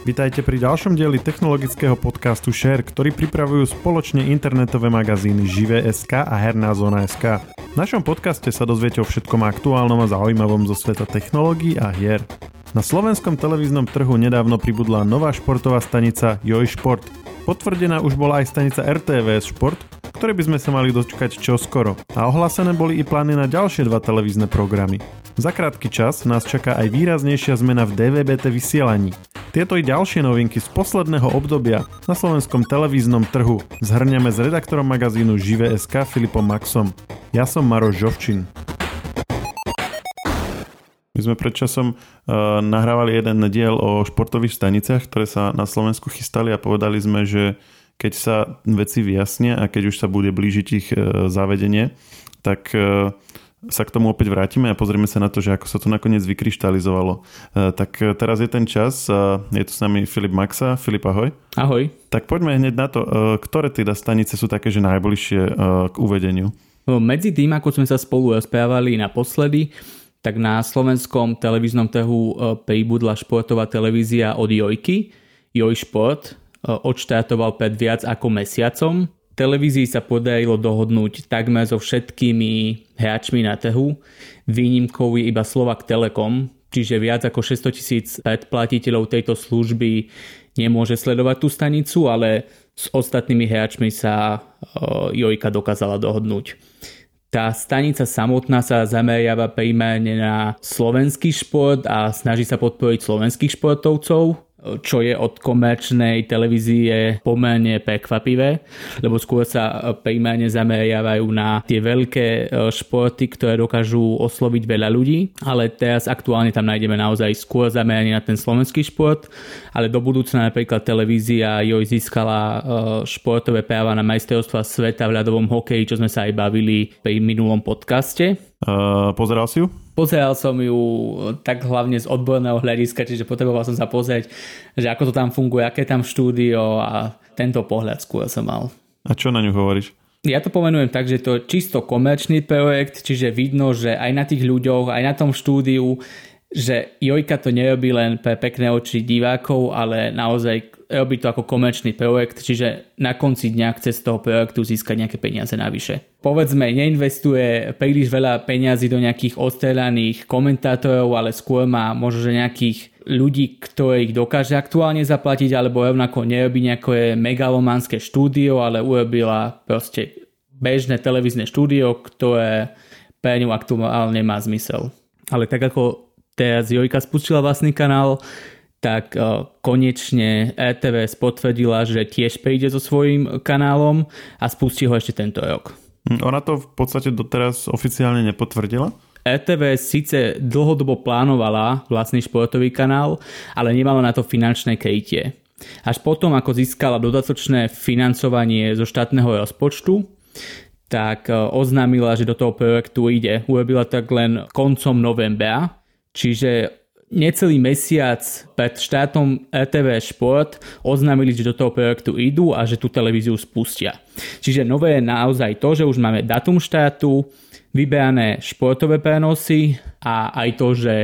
Vitajte pri ďalšom dieli technologického podcastu Share, ktorý pripravujú spoločne internetové magazíny Živé.sk a Herná zóna.sk. V našom podcaste sa dozviete o všetkom aktuálnom a zaujímavom zo sveta technológií a hier. Na slovenskom televíznom trhu nedávno pribudla nová športová stanica Joj Šport. Potvrdená už bola aj stanica RTVS Šport, ktoré by sme sa mali dočkať čoskoro. A ohlásené boli i plány na ďalšie dva televízne programy. Za krátky čas nás čaká aj výraznejšia zmena v DVBT vysielaní. Tieto i ďalšie novinky z posledného obdobia na slovenskom televíznom trhu zhrňame s redaktorom magazínu Živé.sk Filipom Maxom. Ja som Maroš Žovčin. My sme pred časom uh, nahrávali jeden diel o športových staniciach, ktoré sa na Slovensku chystali a povedali sme, že keď sa veci vyjasnia a keď už sa bude blížiť ich uh, zavedenie, tak uh, sa k tomu opäť vrátime a pozrieme sa na to, že ako sa to nakoniec vykryštalizovalo. E, tak e, teraz je ten čas, je tu s nami Filip Maxa. Filip, ahoj. Ahoj. Tak poďme hneď na to, e, ktoré teda stanice sú také, že najbližšie k uvedeniu? Medzi tým, ako sme sa spolu rozprávali naposledy, tak na slovenskom televíznom trhu pribudla športová televízia od Jojky. Joj Šport odštartoval pred viac ako mesiacom televízii sa podarilo dohodnúť takmer so všetkými hráčmi na trhu. Výnimkou je iba Slovak Telekom, čiže viac ako 600 tisíc predplatiteľov tejto služby nemôže sledovať tú stanicu, ale s ostatnými hráčmi sa Jojka dokázala dohodnúť. Tá stanica samotná sa zameriava primárne na slovenský šport a snaží sa podporiť slovenských športovcov, čo je od komerčnej televízie pomerne prekvapivé, lebo skôr sa primárne zameriavajú na tie veľké e, športy, ktoré dokážu osloviť veľa ľudí, ale teraz aktuálne tam nájdeme naozaj skôr zameranie na ten slovenský šport, ale do budúcna napríklad televízia joj získala e, športové práva na majstrovstva sveta v ľadovom hokeji, čo sme sa aj bavili pri minulom podcaste. Uh, pozeral si ju? Pozeral som ju tak hlavne z odborného hľadiska, čiže potreboval som sa pozrieť, že ako to tam funguje, aké tam štúdio a tento pohľad skôr som mal. A čo na ňu hovoríš? Ja to pomenujem tak, že to je čisto komerčný projekt, čiže vidno, že aj na tých ľuďoch, aj na tom štúdiu, že Jojka to nerobí len pre pekné oči divákov, ale naozaj robí to ako komerčný projekt, čiže na konci dňa chce z toho projektu získať nejaké peniaze navyše. Povedzme, neinvestuje príliš veľa peniazy do nejakých ostrelaných komentátorov, ale skôr má možno nejakých ľudí, ktorých dokáže aktuálne zaplatiť, alebo rovnako nerobí nejaké megalomanské štúdio, ale urobila proste bežné televízne štúdio, ktoré pre ňu aktuálne má zmysel. Ale tak ako teraz Jojka spustila vlastný kanál, tak uh, konečne RTVS potvrdila, že tiež prejde so svojím kanálom a spustí ho ešte tento rok. Hm, ona to v podstate doteraz oficiálne nepotvrdila? RTVS síce dlhodobo plánovala vlastný športový kanál, ale nemala na to finančné krytie. Až potom, ako získala dodatočné financovanie zo štátneho rozpočtu, tak oznámila, že do toho projektu ide. Urobila tak len koncom novembra, čiže necelý mesiac pred štátom RTV Šport oznámili, že do toho projektu idú a že tú televíziu spustia. Čiže nové je naozaj to, že už máme datum štátu, vyberané športové prenosy a aj to, že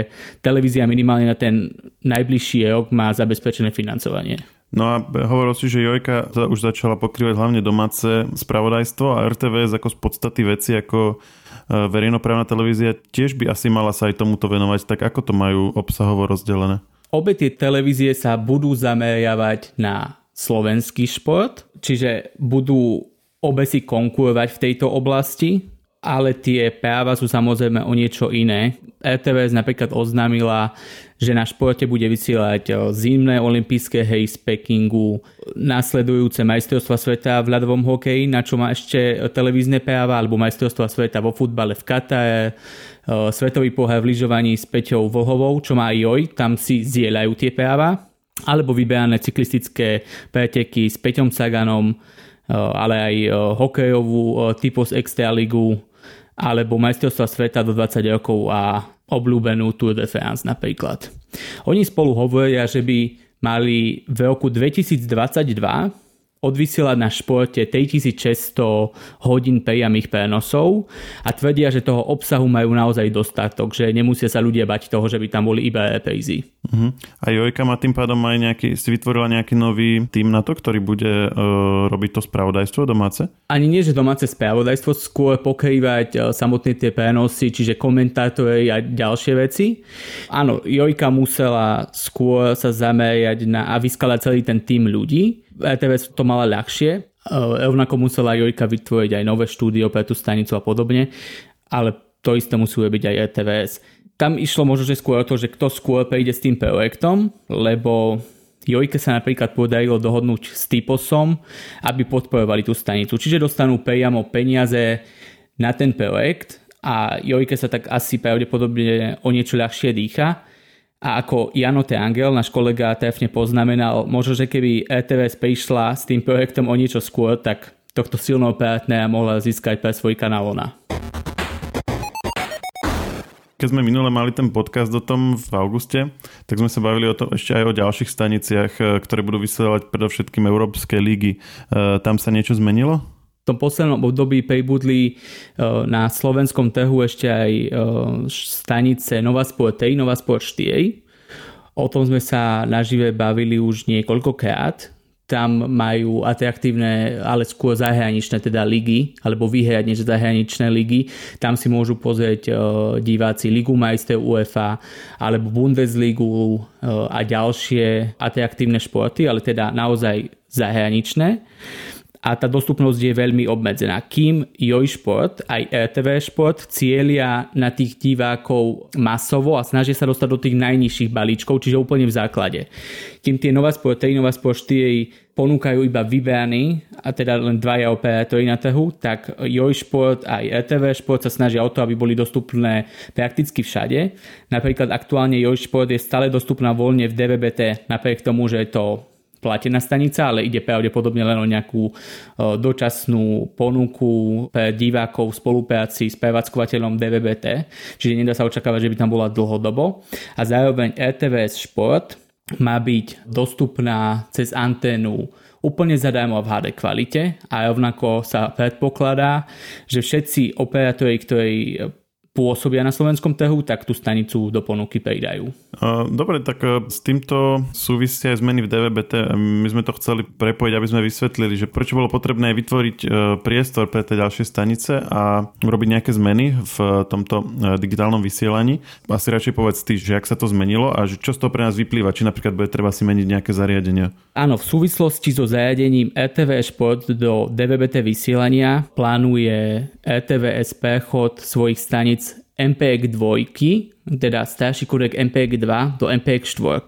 televízia minimálne na ten najbližší rok má zabezpečené financovanie. No a hovoril si, že Jojka teda už začala pokrývať hlavne domáce spravodajstvo a RTVS ako z podstaty veci ako E, verejnoprávna televízia tiež by asi mala sa aj tomuto venovať, tak ako to majú obsahovo rozdelené? Obe tie televízie sa budú zameriavať na slovenský šport, čiže budú obe si konkurovať v tejto oblasti, ale tie práva sú samozrejme o niečo iné. RTVS napríklad oznámila, že na športe bude vysielať zimné olympijské hry z Pekingu, nasledujúce majstrovstva sveta v ľadovom hokeji, na čo má ešte televízne práva, alebo majstrovstva sveta vo futbale v Katare, svetový pohár v lyžovaní s Peťou Vlhovou, čo má aj JOJ, tam si zdieľajú tie práva, alebo vyberané cyklistické preteky s Peťom Saganom, ale aj hokejovú typos Extraligu, alebo majstrovstva sveta do 20 rokov a obľúbenú Tour de France napríklad. Oni spolu hovoria, že by mali v roku 2022 odvysielať na športe 3600 hodín priamých prenosov a tvrdia, že toho obsahu majú naozaj dostatok, že nemusia sa ľudia bať toho, že by tam boli iba reprízy. Uh-huh. A Jojka má tým pádom aj nejaký, si vytvorila nejaký nový tým na to, ktorý bude uh, robiť to spravodajstvo domáce? Ani nie, že domáce spravodajstvo, skôr pokrývať uh, samotné tie prenosy, čiže komentátory a ďalšie veci. Áno, Jojka musela skôr sa zamerať na a vyskala celý ten tým ľudí. RTVS to mala ľahšie, uh, rovnako musela Jojka vytvoriť aj nové štúdio pre tú stanicu a podobne, ale to isté musí byť aj RTVS tam išlo možno, že skôr o to, že kto skôr prejde s tým projektom, lebo Jojke sa napríklad podarilo dohodnúť s Typosom, aby podporovali tú stanicu. Čiže dostanú priamo peniaze na ten projekt a Jojke sa tak asi pravdepodobne o niečo ľahšie dýcha. A ako Jano T. Angel, náš kolega trefne poznamenal, možno, že keby ETVS prišla s tým projektom o niečo skôr, tak tohto silného partnera mohla získať pre svoj kanál ona. Keď sme minule mali ten podcast o tom v auguste, tak sme sa bavili o tom ešte aj o ďalších staniciach, e, ktoré budú vysielať predovšetkým Európske lígy. E, tam sa niečo zmenilo? V tom poslednom období pribudli e, na slovenskom trhu ešte aj stanice Nova Sport 3, Nova Sport 4. O tom sme sa nažive bavili už niekoľkokrát tam majú atraktívne, ale skôr zahraničné teda ligy, alebo vyhrať než zahraničné ligy. Tam si môžu pozrieť uh, diváci Ligu majstrov UEFA alebo Bundesligu uh, a ďalšie atraktívne športy, ale teda naozaj zahraničné a tá dostupnosť je veľmi obmedzená. Kým Joj aj RTV Šport cieľia na tých divákov masovo a snažia sa dostať do tých najnižších balíčkov, čiže úplne v základe. Kým tie Nova Sport 3, Nova Sport 4 ponúkajú iba vybraní, a teda len dvaja operátori na trhu, tak Joj Šport aj RTV Šport sa snažia o to, aby boli dostupné prakticky všade. Napríklad aktuálne Joj je stále dostupná voľne v DVBT, napriek tomu, že je to platená stanica, ale ide pravdepodobne len o nejakú e, dočasnú ponuku pre divákov v spolupráci s prevádzkovateľom DVBT, čiže nedá sa očakávať, že by tam bola dlhodobo. A zároveň RTVS Šport má byť dostupná cez anténu úplne zadarmo v HD kvalite a rovnako sa predpokladá, že všetci operátori, ktorí pôsobia na slovenskom trhu, tak tú stanicu do ponuky pridajú. Dobre, tak e, s týmto súvisia aj zmeny v DVBT. My sme to chceli prepojiť, aby sme vysvetlili, že prečo bolo potrebné vytvoriť e, priestor pre tie ďalšie stanice a urobiť nejaké zmeny v tomto e, digitálnom vysielaní. Asi radšej povedz ty, že ak sa to zmenilo a že čo z toho pre nás vyplýva, či napríklad bude treba si meniť nejaké zariadenia. Áno, v súvislosti so zariadením RTV Šport do DVBT vysielania plánuje RTVS prechod svojich stanic MPEG 2, teda starší kodek MPEG 2 do MPEG 4.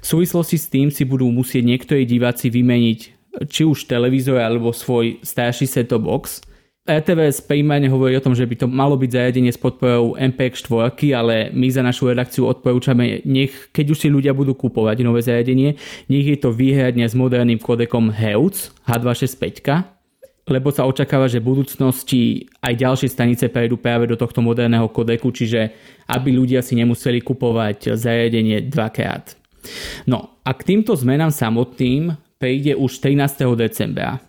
V súvislosti s tým si budú musieť niektorí diváci vymeniť či už televízor alebo svoj starší set-top box. RTVS primárne hovorí o tom, že by to malo byť zariadenie s podporou MPEG 4, ale my za našu redakciu odporúčame, nech, keď už si ľudia budú kúpovať nové zariadenie, nech je to výhradne s moderným kodekom HEUC H265, lebo sa očakáva, že v budúcnosti aj ďalšie stanice prejdú práve do tohto moderného kodeku, čiže aby ľudia si nemuseli kupovať zariadenie dvakrát. No a k týmto zmenám samotným prejde už 13. decembra.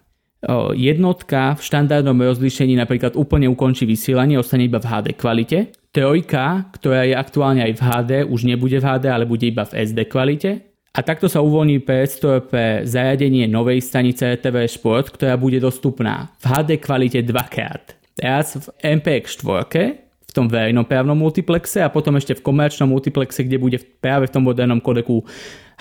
Jednotka v štandardnom rozlíšení napríklad úplne ukončí vysielanie, ostane iba v HD kvalite. Trojka, ktorá je aktuálne aj v HD, už nebude v HD, ale bude iba v SD kvalite. A takto sa uvoľní priestor pre zariadenie novej stanice RTV Šport, ktorá bude dostupná v HD kvalite dvakrát. Raz v MPX 4, v tom verejnoprávnom multiplexe a potom ešte v komerčnom multiplexe, kde bude práve v tom modernom kodeku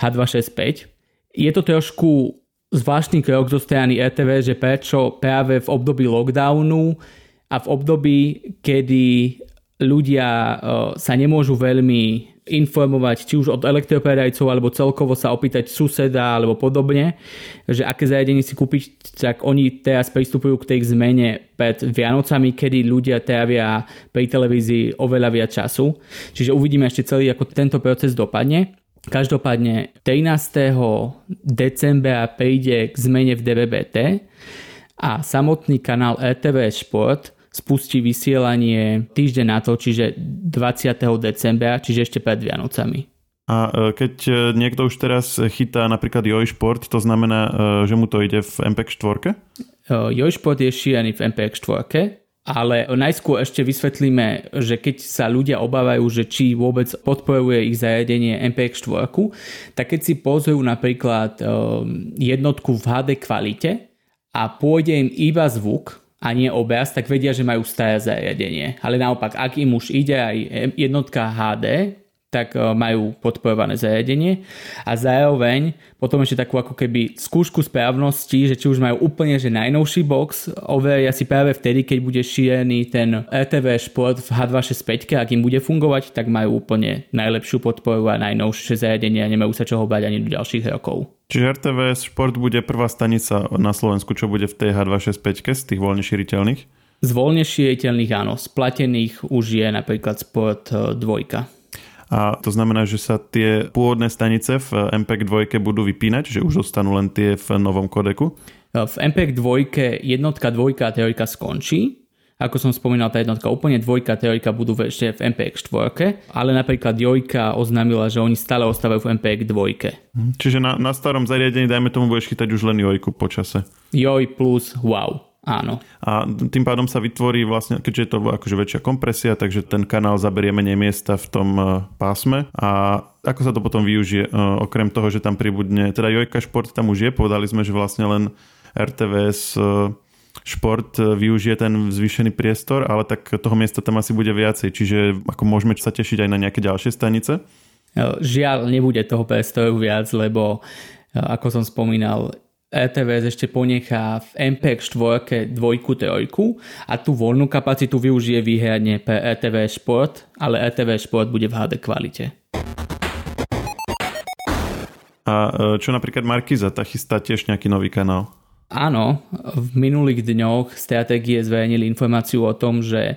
H265. Je to trošku zvláštny krok zo strany RTV, že prečo práve v období lockdownu a v období, kedy ľudia eh, sa nemôžu veľmi informovať či už od elektropredajcov alebo celkovo sa opýtať suseda alebo podobne, že aké zariadenie si kúpiť, tak oni teraz pristupujú k tej zmene pred Vianocami, kedy ľudia trávia pri televízii oveľa viac času. Čiže uvidíme ešte celý, ako tento proces dopadne. Každopádne 13. decembra príde k zmene v DVBT a samotný kanál RTV Šport spustí vysielanie týždeň na to, čiže 20. decembra, čiže ešte pred Vianocami. A keď niekto už teraz chytá napríklad Joj Šport, to znamená, že mu to ide v MPEG 4? Joj Šport je šírený v MPEG 4 ale najskôr ešte vysvetlíme, že keď sa ľudia obávajú, že či vôbec podporuje ich zariadenie MPX 4, tak keď si pozrú napríklad jednotku v HD kvalite a pôjde im iba zvuk a nie obraz, tak vedia, že majú staré zariadenie. Ale naopak, ak im už ide aj jednotka HD, tak e, majú podporované zariadenie a zároveň potom ešte takú ako keby skúšku správnosti, že či už majú úplne že najnovší box, overia si práve vtedy, keď bude šírený ten RTV Šport v H265, ak im bude fungovať, tak majú úplne najlepšiu podporu a najnovšie zariadenie a nemajú sa čoho bať ani do ďalších rokov. Čiže RTV Šport bude prvá stanica na Slovensku, čo bude v tej H265 z tých voľne šíriteľných? Z voľne šíriteľných áno, z platených už je napríklad Sport 2. E, a to znamená, že sa tie pôvodné stanice v MPEG 2 budú vypínať, že už zostanú len tie v novom kodeku? V MPEG 2 jednotka, dvojka a teorika skončí. Ako som spomínal, tá jednotka úplne dvojka a teorika budú ešte v MPEG 4, ale napríklad Jojka oznámila, že oni stále ostávajú v MPEG 2. Mhm. Čiže na, na starom zariadení, dajme tomu, budeš chytať už len Jojku počase. Joj plus wow. Áno. A tým pádom sa vytvorí vlastne, keďže je to akože väčšia kompresia, takže ten kanál zaberie menej miesta v tom e, pásme a ako sa to potom využije, e, okrem toho, že tam pribudne, teda Jojka Šport tam už je, povedali sme, že vlastne len RTVS e, šport využije ten zvýšený priestor, ale tak toho miesta tam asi bude viacej, čiže ako môžeme sa tešiť aj na nejaké ďalšie stanice? Žiaľ, nebude toho priestoru viac, lebo ako som spomínal, RTVS ešte ponechá v MPEG 4 dvojku, trojku a tú voľnú kapacitu využije výhradne pre RTV Sport, ale RTV Sport bude v HD kvalite. A e, čo napríklad Markiza, tá chystá tiež nejaký nový kanál? Áno, v minulých dňoch stratégie zverejnili informáciu o tom, že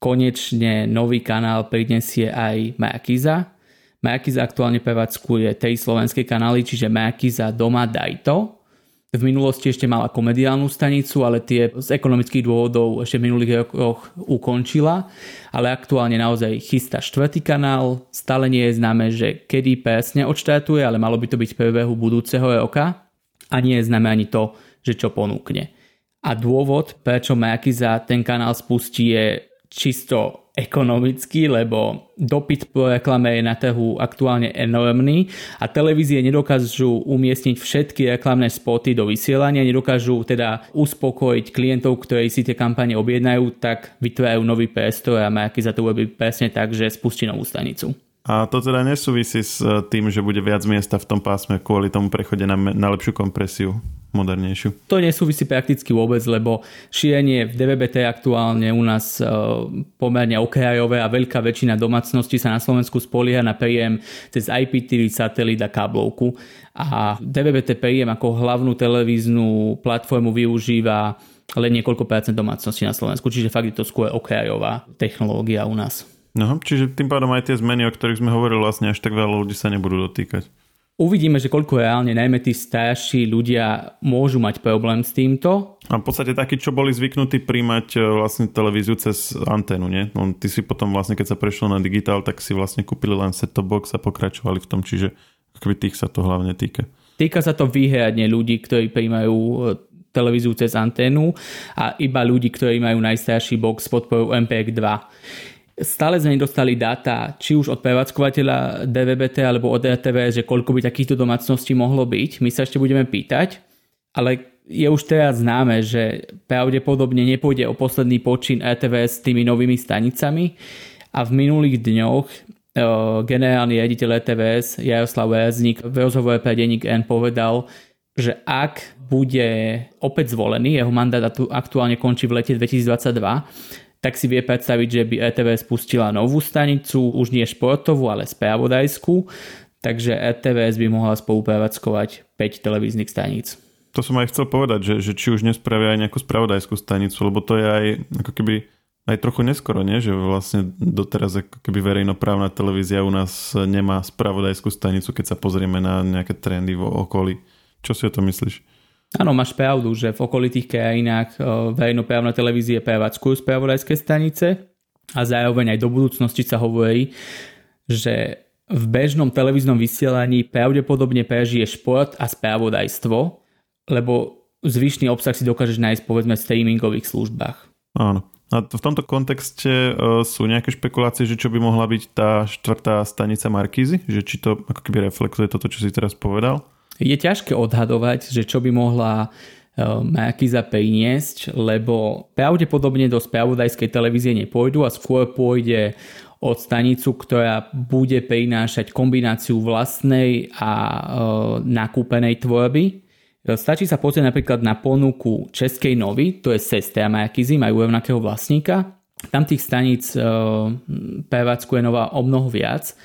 konečne nový kanál prinesie aj Markiza. Markiza aktuálne prevádzkuje tej slovenskej kanály, čiže Markiza Doma Dajto v minulosti ešte mala komediálnu stanicu, ale tie z ekonomických dôvodov ešte v minulých rokoch ukončila. Ale aktuálne naozaj chystá štvrtý kanál. Stále nie je známe, že kedy presne odštartuje, ale malo by to byť v priebehu budúceho roka. A nie je známe ani to, že čo ponúkne. A dôvod, prečo Markiza ten kanál spustí, je čisto ekonomicky, lebo dopyt po reklame je na trhu aktuálne enormný a televízie nedokážu umiestniť všetky reklamné spoty do vysielania, nedokážu teda uspokojiť klientov, ktorí si tie kampane objednajú, tak vytvárajú nový priestor a marky za to urobí presne tak, že spustí novú stanicu. A to teda nesúvisí s eh, tým, že bude viac miesta v tom pásme kvôli tomu prechode na, na lepšiu kompresiu modernejšiu. To nesúvisí prakticky vôbec, lebo šírenie v DVB-T aktuálne u nás eh, pomerne okrajové a veľká väčšina domácností sa na Slovensku spolieha na príjem cez IPTV, satelit a káblovku. A DVB-T príjem ako hlavnú televíznu platformu využíva len niekoľko percent domácností na Slovensku, čiže fakt je to skôr okrajová technológia u nás. No, čiže tým pádom aj tie zmeny, o ktorých sme hovorili, vlastne až tak veľa ľudí sa nebudú dotýkať. Uvidíme, že koľko reálne najmä tí starší ľudia môžu mať problém s týmto. A v podstate takí, čo boli zvyknutí príjmať e, vlastne televíziu cez anténu, nie? No, ty si potom vlastne, keď sa prešlo na digitál, tak si vlastne kúpili len set-top box a pokračovali v tom, čiže akoby tých sa to hlavne týka. Týka sa to výhradne ľudí, ktorí príjmajú e, televíziu cez anténu a iba ľudí, ktorí majú najstarší box s podporou MPEG 2 Stále sme nedostali dáta, či už od prevádzkovateľa DVBT alebo od RTV, že koľko by takýchto domácností mohlo byť. My sa ešte budeme pýtať, ale je už teraz známe, že pravdepodobne nepôjde o posledný počin RTV s tými novými stanicami a v minulých dňoch e, generálny riaditeľ ETVS Jaroslav Rezník v rozhovore pre denník N povedal, že ak bude opäť zvolený, jeho mandát aktuálne končí v lete 2022, tak si vie predstaviť, že by ETV spustila novú stanicu, už nie športovú, ale spravodajskú, takže ETVS by mohla spoluprevádzkovať 5 televíznych staníc. To som aj chcel povedať, že, že či už nespravia aj nejakú spravodajskú stanicu, lebo to je aj ako keby aj trochu neskoro, nie? že vlastne doteraz ako keby verejnoprávna televízia u nás nemá spravodajskú stanicu, keď sa pozrieme na nejaké trendy v okolí. Čo si o to myslíš? Áno, máš pravdu, že v okolitých krajinách verejnoprávne televízie prevádzkujú spravodajské stanice a zároveň aj do budúcnosti sa hovorí, že v bežnom televíznom vysielaní pravdepodobne prežije šport a správodajstvo, lebo zvyšný obsah si dokážeš nájsť povedzme v streamingových službách. Áno. A v tomto kontexte uh, sú nejaké špekulácie, že čo by mohla byť tá štvrtá stanica Markízy? Že či to ako keby reflektuje toto, čo si teraz povedal? Je ťažké odhadovať, že čo by mohla uh, Markíza priniesť, lebo pravdepodobne do spravodajskej televízie nepôjdu a skôr pôjde od stanicu, ktorá bude prinášať kombináciu vlastnej a e, nakúpenej tvorby. Stačí sa pozrieť napríklad na ponuku Českej Novy, to je sestra Markizy, majú rovnakého vlastníka. Tam tých staníc e, prevádzkuje Nova o mnoho viac,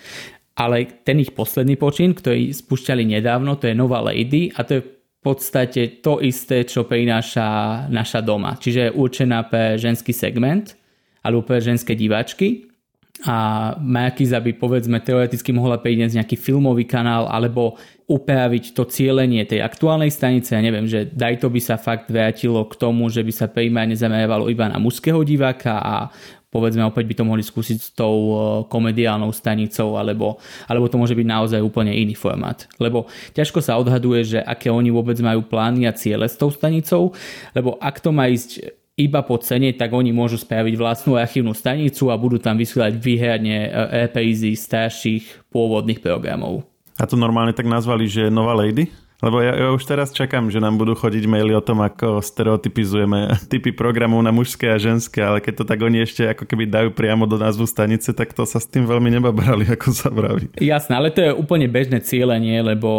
ale ten ich posledný počin, ktorý spúšťali nedávno, to je Nova Lady a to je v podstate to isté, čo prináša naša doma. Čiže je určená pre ženský segment alebo pre ženské diváčky a Markiza by povedzme teoreticky mohla priniesť nejaký filmový kanál alebo upraviť to cieľenie tej aktuálnej stanice. Ja neviem, že daj to by sa fakt vrátilo k tomu, že by sa primárne zamerávalo iba na mužského diváka a povedzme opäť by to mohli skúsiť s tou e, komediálnou stanicou alebo, alebo to môže byť naozaj úplne iný formát. Lebo ťažko sa odhaduje, že aké oni vôbec majú plány a ciele s tou stanicou, lebo ak to má ísť iba po cene, tak oni môžu spraviť vlastnú archívnu stanicu a budú tam vysielať výhradne reprízy starších pôvodných programov. A to normálne tak nazvali, že Nová Lady? Lebo ja, ja už teraz čakám, že nám budú chodiť maily o tom, ako stereotypizujeme typy programov na mužské a ženské, ale keď to tak oni ešte ako keby dajú priamo do názvu stanice, tak to sa s tým veľmi nebabrali, ako sa vraví. Jasné, ale to je úplne bežné cieľenie, lebo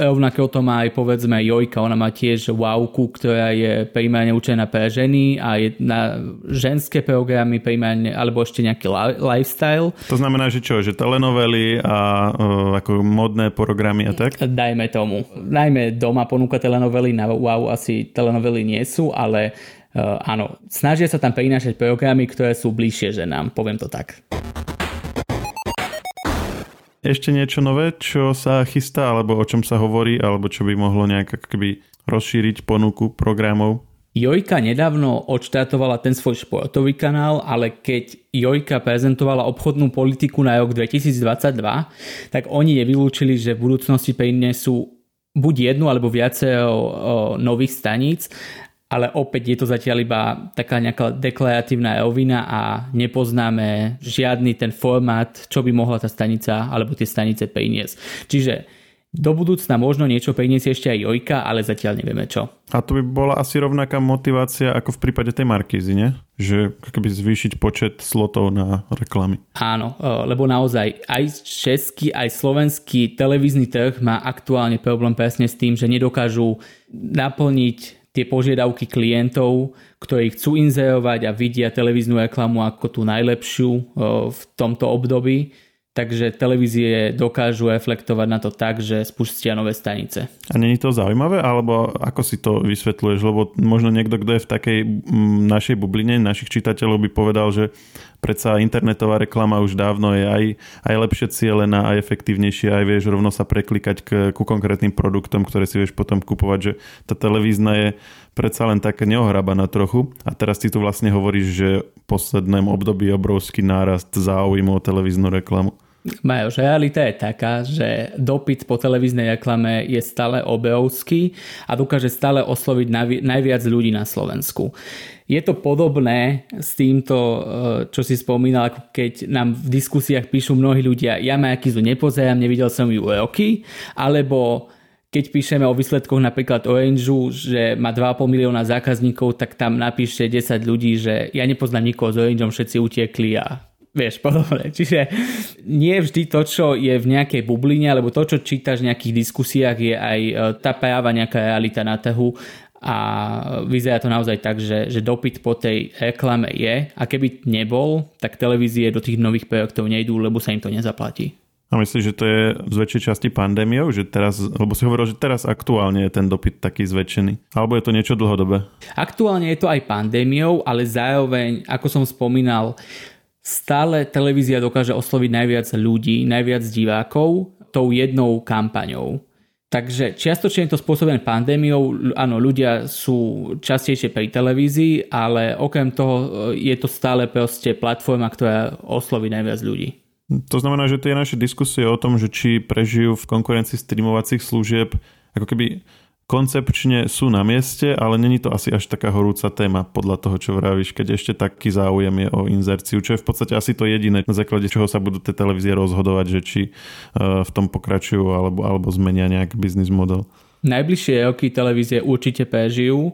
rovnako to má aj povedzme Jojka, ona má tiež wowku, ktorá je primárne učená pre ženy a je na ženské programy primárne, alebo ešte nejaký lifestyle. To znamená, že čo, že telenovely a uh, ako modné programy a tak? Dajme tomu najmä doma ponúka telenovely, na wow asi telenovely nie sú, ale uh, áno, snažia sa tam prinášať programy, ktoré sú bližšie ženám, poviem to tak. Ešte niečo nové, čo sa chystá, alebo o čom sa hovorí, alebo čo by mohlo nejak akoby rozšíriť ponuku programov? Jojka nedávno odštartovala ten svoj športový kanál, ale keď Jojka prezentovala obchodnú politiku na rok 2022, tak oni nevylúčili, že v budúcnosti prinesú buď jednu alebo viacero nových staníc, ale opäť je to zatiaľ iba taká nejaká deklaratívna rovina a nepoznáme žiadny ten formát, čo by mohla tá stanica alebo tie stanice priniesť. Čiže do budúcna možno niečo priniesie ešte aj Jojka, ale zatiaľ nevieme čo. A to by bola asi rovnaká motivácia ako v prípade tej Markízy, nie? Že keby zvýšiť počet slotov na reklamy. Áno, e, lebo naozaj aj český, aj slovenský televízny trh má aktuálne problém presne s tým, že nedokážu naplniť tie požiadavky klientov, ktorí chcú inzerovať a vidia televíznu reklamu ako tú najlepšiu e, v tomto období takže televízie dokážu reflektovať na to tak, že spustia nové stanice. A není to zaujímavé, alebo ako si to vysvetľuješ? Lebo možno niekto, kto je v takej našej bubline, našich čitateľov by povedal, že predsa internetová reklama už dávno je aj, aj lepšie cielená, aj efektívnejšia, aj vieš rovno sa preklikať k, ku konkrétnym produktom, ktoré si vieš potom kupovať, že tá televízna je predsa len tak neohrabaná trochu. A teraz ty tu vlastne hovoríš, že v poslednom období obrovský nárast záujmu o televíznu reklamu. Majo, že realita je taká, že dopyt po televíznej reklame je stále obrovský a dokáže stále osloviť najviac ľudí na Slovensku. Je to podobné s týmto, eh, čo si spomínal, ako keď nám v diskusiách píšu mnohí ľudia, ja Majakizu nepozerám, nevidel som ju roky, alebo keď píšeme o výsledkoch napríklad Orangeu, že má 2,5 milióna zákazníkov, tak tam napíše 10 ľudí, že ja nepoznám nikoho s Orangeom, všetci utiekli a vieš, podobne. Čiže nie vždy to, čo je v nejakej bubline, alebo to, čo čítaš v nejakých diskusiách, je aj e, tá práva nejaká realita na trhu a vyzerá to naozaj tak, že, že dopyt po tej reklame je a keby nebol, tak televízie do tých nových projektov nejdú, lebo sa im to nezaplatí. A myslíš, že to je z väčšej časti pandémiou? Že teraz, lebo si hovoril, že teraz aktuálne je ten dopyt taký zväčšený. Alebo je to niečo dlhodobé? Aktuálne je to aj pandémiou, ale zároveň, ako som spomínal, stále televízia dokáže osloviť najviac ľudí, najviac divákov tou jednou kampaňou. Takže čiastočne je to spôsobené pandémiou, áno, ľudia sú častejšie pri televízii, ale okrem toho e, je to stále proste platforma, ktorá osloví najviac ľudí. To znamená, že tie naše diskusie o tom, že či prežijú v konkurencii streamovacích služieb, ako keby koncepčne sú na mieste, ale není to asi až taká horúca téma podľa toho, čo vravíš, keď ešte taký záujem je o inzerciu, čo je v podstate asi to jediné, na základe čoho sa budú tie televízie rozhodovať, že či e, v tom pokračujú alebo, alebo zmenia nejaký biznis model. Najbližšie roky televízie určite prežijú,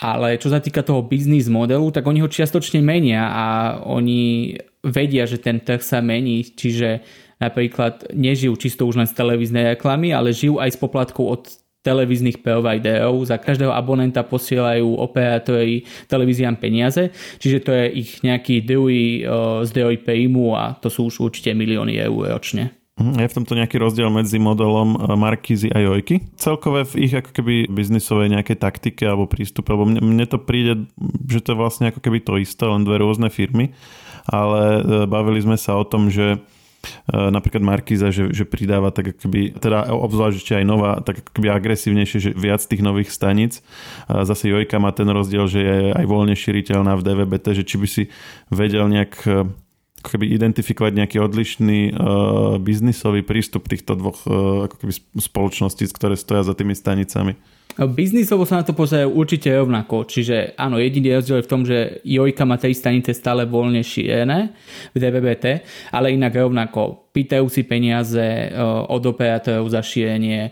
ale čo sa týka toho biznis modelu, tak oni ho čiastočne menia a oni vedia, že ten trh sa mení, čiže napríklad nežijú čisto už len z televíznej reklamy, ale žijú aj z poplatkov od televíznych providerov. Za každého abonenta posielajú operátori televíziám peniaze, čiže to je ich nejaký druhý zdroj príjmu a to sú už určite milióny eur ročne. Mhm, je v tomto nejaký rozdiel medzi modelom Markízy a Jojky? Celkové v ich ako keby biznisovej nejakej taktike alebo prístupe, lebo mne, mne to príde, že to je vlastne ako keby to isté, len dve rôzne firmy, ale e, bavili sme sa o tom, že napríklad Markíza, že, že pridáva tak akoby, teda obzvlášť aj nová, tak akoby agresívnejšie, že viac tých nových staníc. A zase Jojka má ten rozdiel, že je aj voľne šíriteľná v DVBT, že či by si vedel nejak eh, ako keby identifikovať nejaký odlišný uh, biznisový prístup týchto dvoch uh, ako keby spoločností, ktoré stoja za tými stanicami. Biznisovo sa na to pozerajú určite rovnako, čiže áno, jediný rozdiel je v tom, že Jojka má tej stanice stále voľne šírené v DVBT, ale inak rovnako. Pýtajú si peniaze od operátorov za šírenie,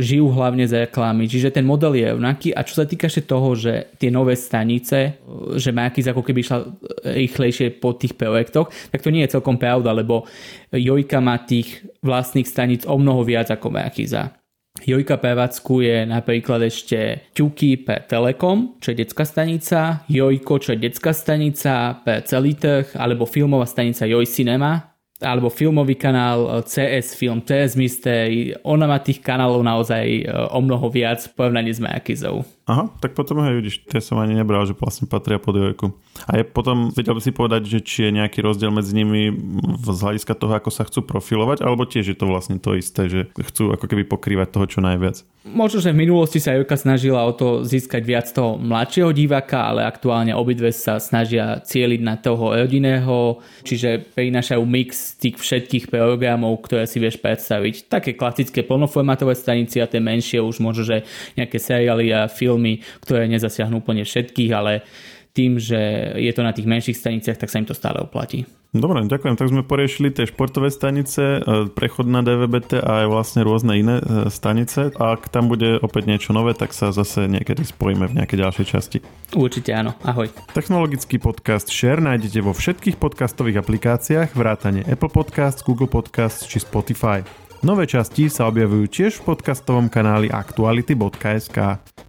žijú hlavne z reklamy, čiže ten model je rovnaký. A čo sa týka ešte toho, že tie nové stanice, že Markiz ako keby išla rýchlejšie po tých projektoch, tak to nie je celkom pravda, lebo Jojka má tých vlastných staníc o mnoho viac ako Markiza. Jojka prevádzkuje napríklad ešte ťuky pre Telekom, čo je detská stanica, Jojko, čo je detská stanica pre celý trh, alebo filmová stanica Joj Cinema, alebo filmový kanál eh, CS Film, CS Mystery. Ona má tých kanálov naozaj eh, o mnoho viac v porovnaní s Markizou. Aha, tak potom aj vidíš, tie som ani nebral, že vlastne patria pod jojku. A je potom, vedel by si povedať, že či je nejaký rozdiel medzi nimi z hľadiska toho, ako sa chcú profilovať, alebo tiež je to vlastne to isté, že chcú ako keby pokrývať toho čo najviac. Možno, že v minulosti sa Jojka snažila o to získať viac toho mladšieho diváka, ale aktuálne obidve sa snažia cieliť na toho rodinného, čiže prinášajú mix tých všetkých programov, ktoré si vieš predstaviť. Také klasické plnoformátové stanici a tie menšie už možno, že nejaké seriály a film filmy, ktoré nezasiahnu úplne všetkých, ale tým, že je to na tých menších staniciach, tak sa im to stále oplatí. Dobre, ďakujem. Tak sme poriešili tie športové stanice, e, prechod na DVBT a aj vlastne rôzne iné e, stanice. Ak tam bude opäť niečo nové, tak sa zase niekedy spojíme v nejakej ďalšej časti. Určite áno. Ahoj. Technologický podcast Share nájdete vo všetkých podcastových aplikáciách vrátane Apple Podcasts, Google Podcasts či Spotify. Nové časti sa objavujú tiež v podcastovom kanáli aktuality.sk.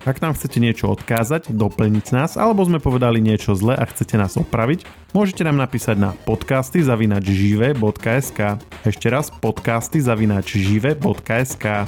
Ak nám chcete niečo odkázať, doplniť nás, alebo sme povedali niečo zle a chcete nás opraviť, môžete nám napísať na podcasty zavinač žive.sk. Ešte raz podcasty zavinač žive.sk.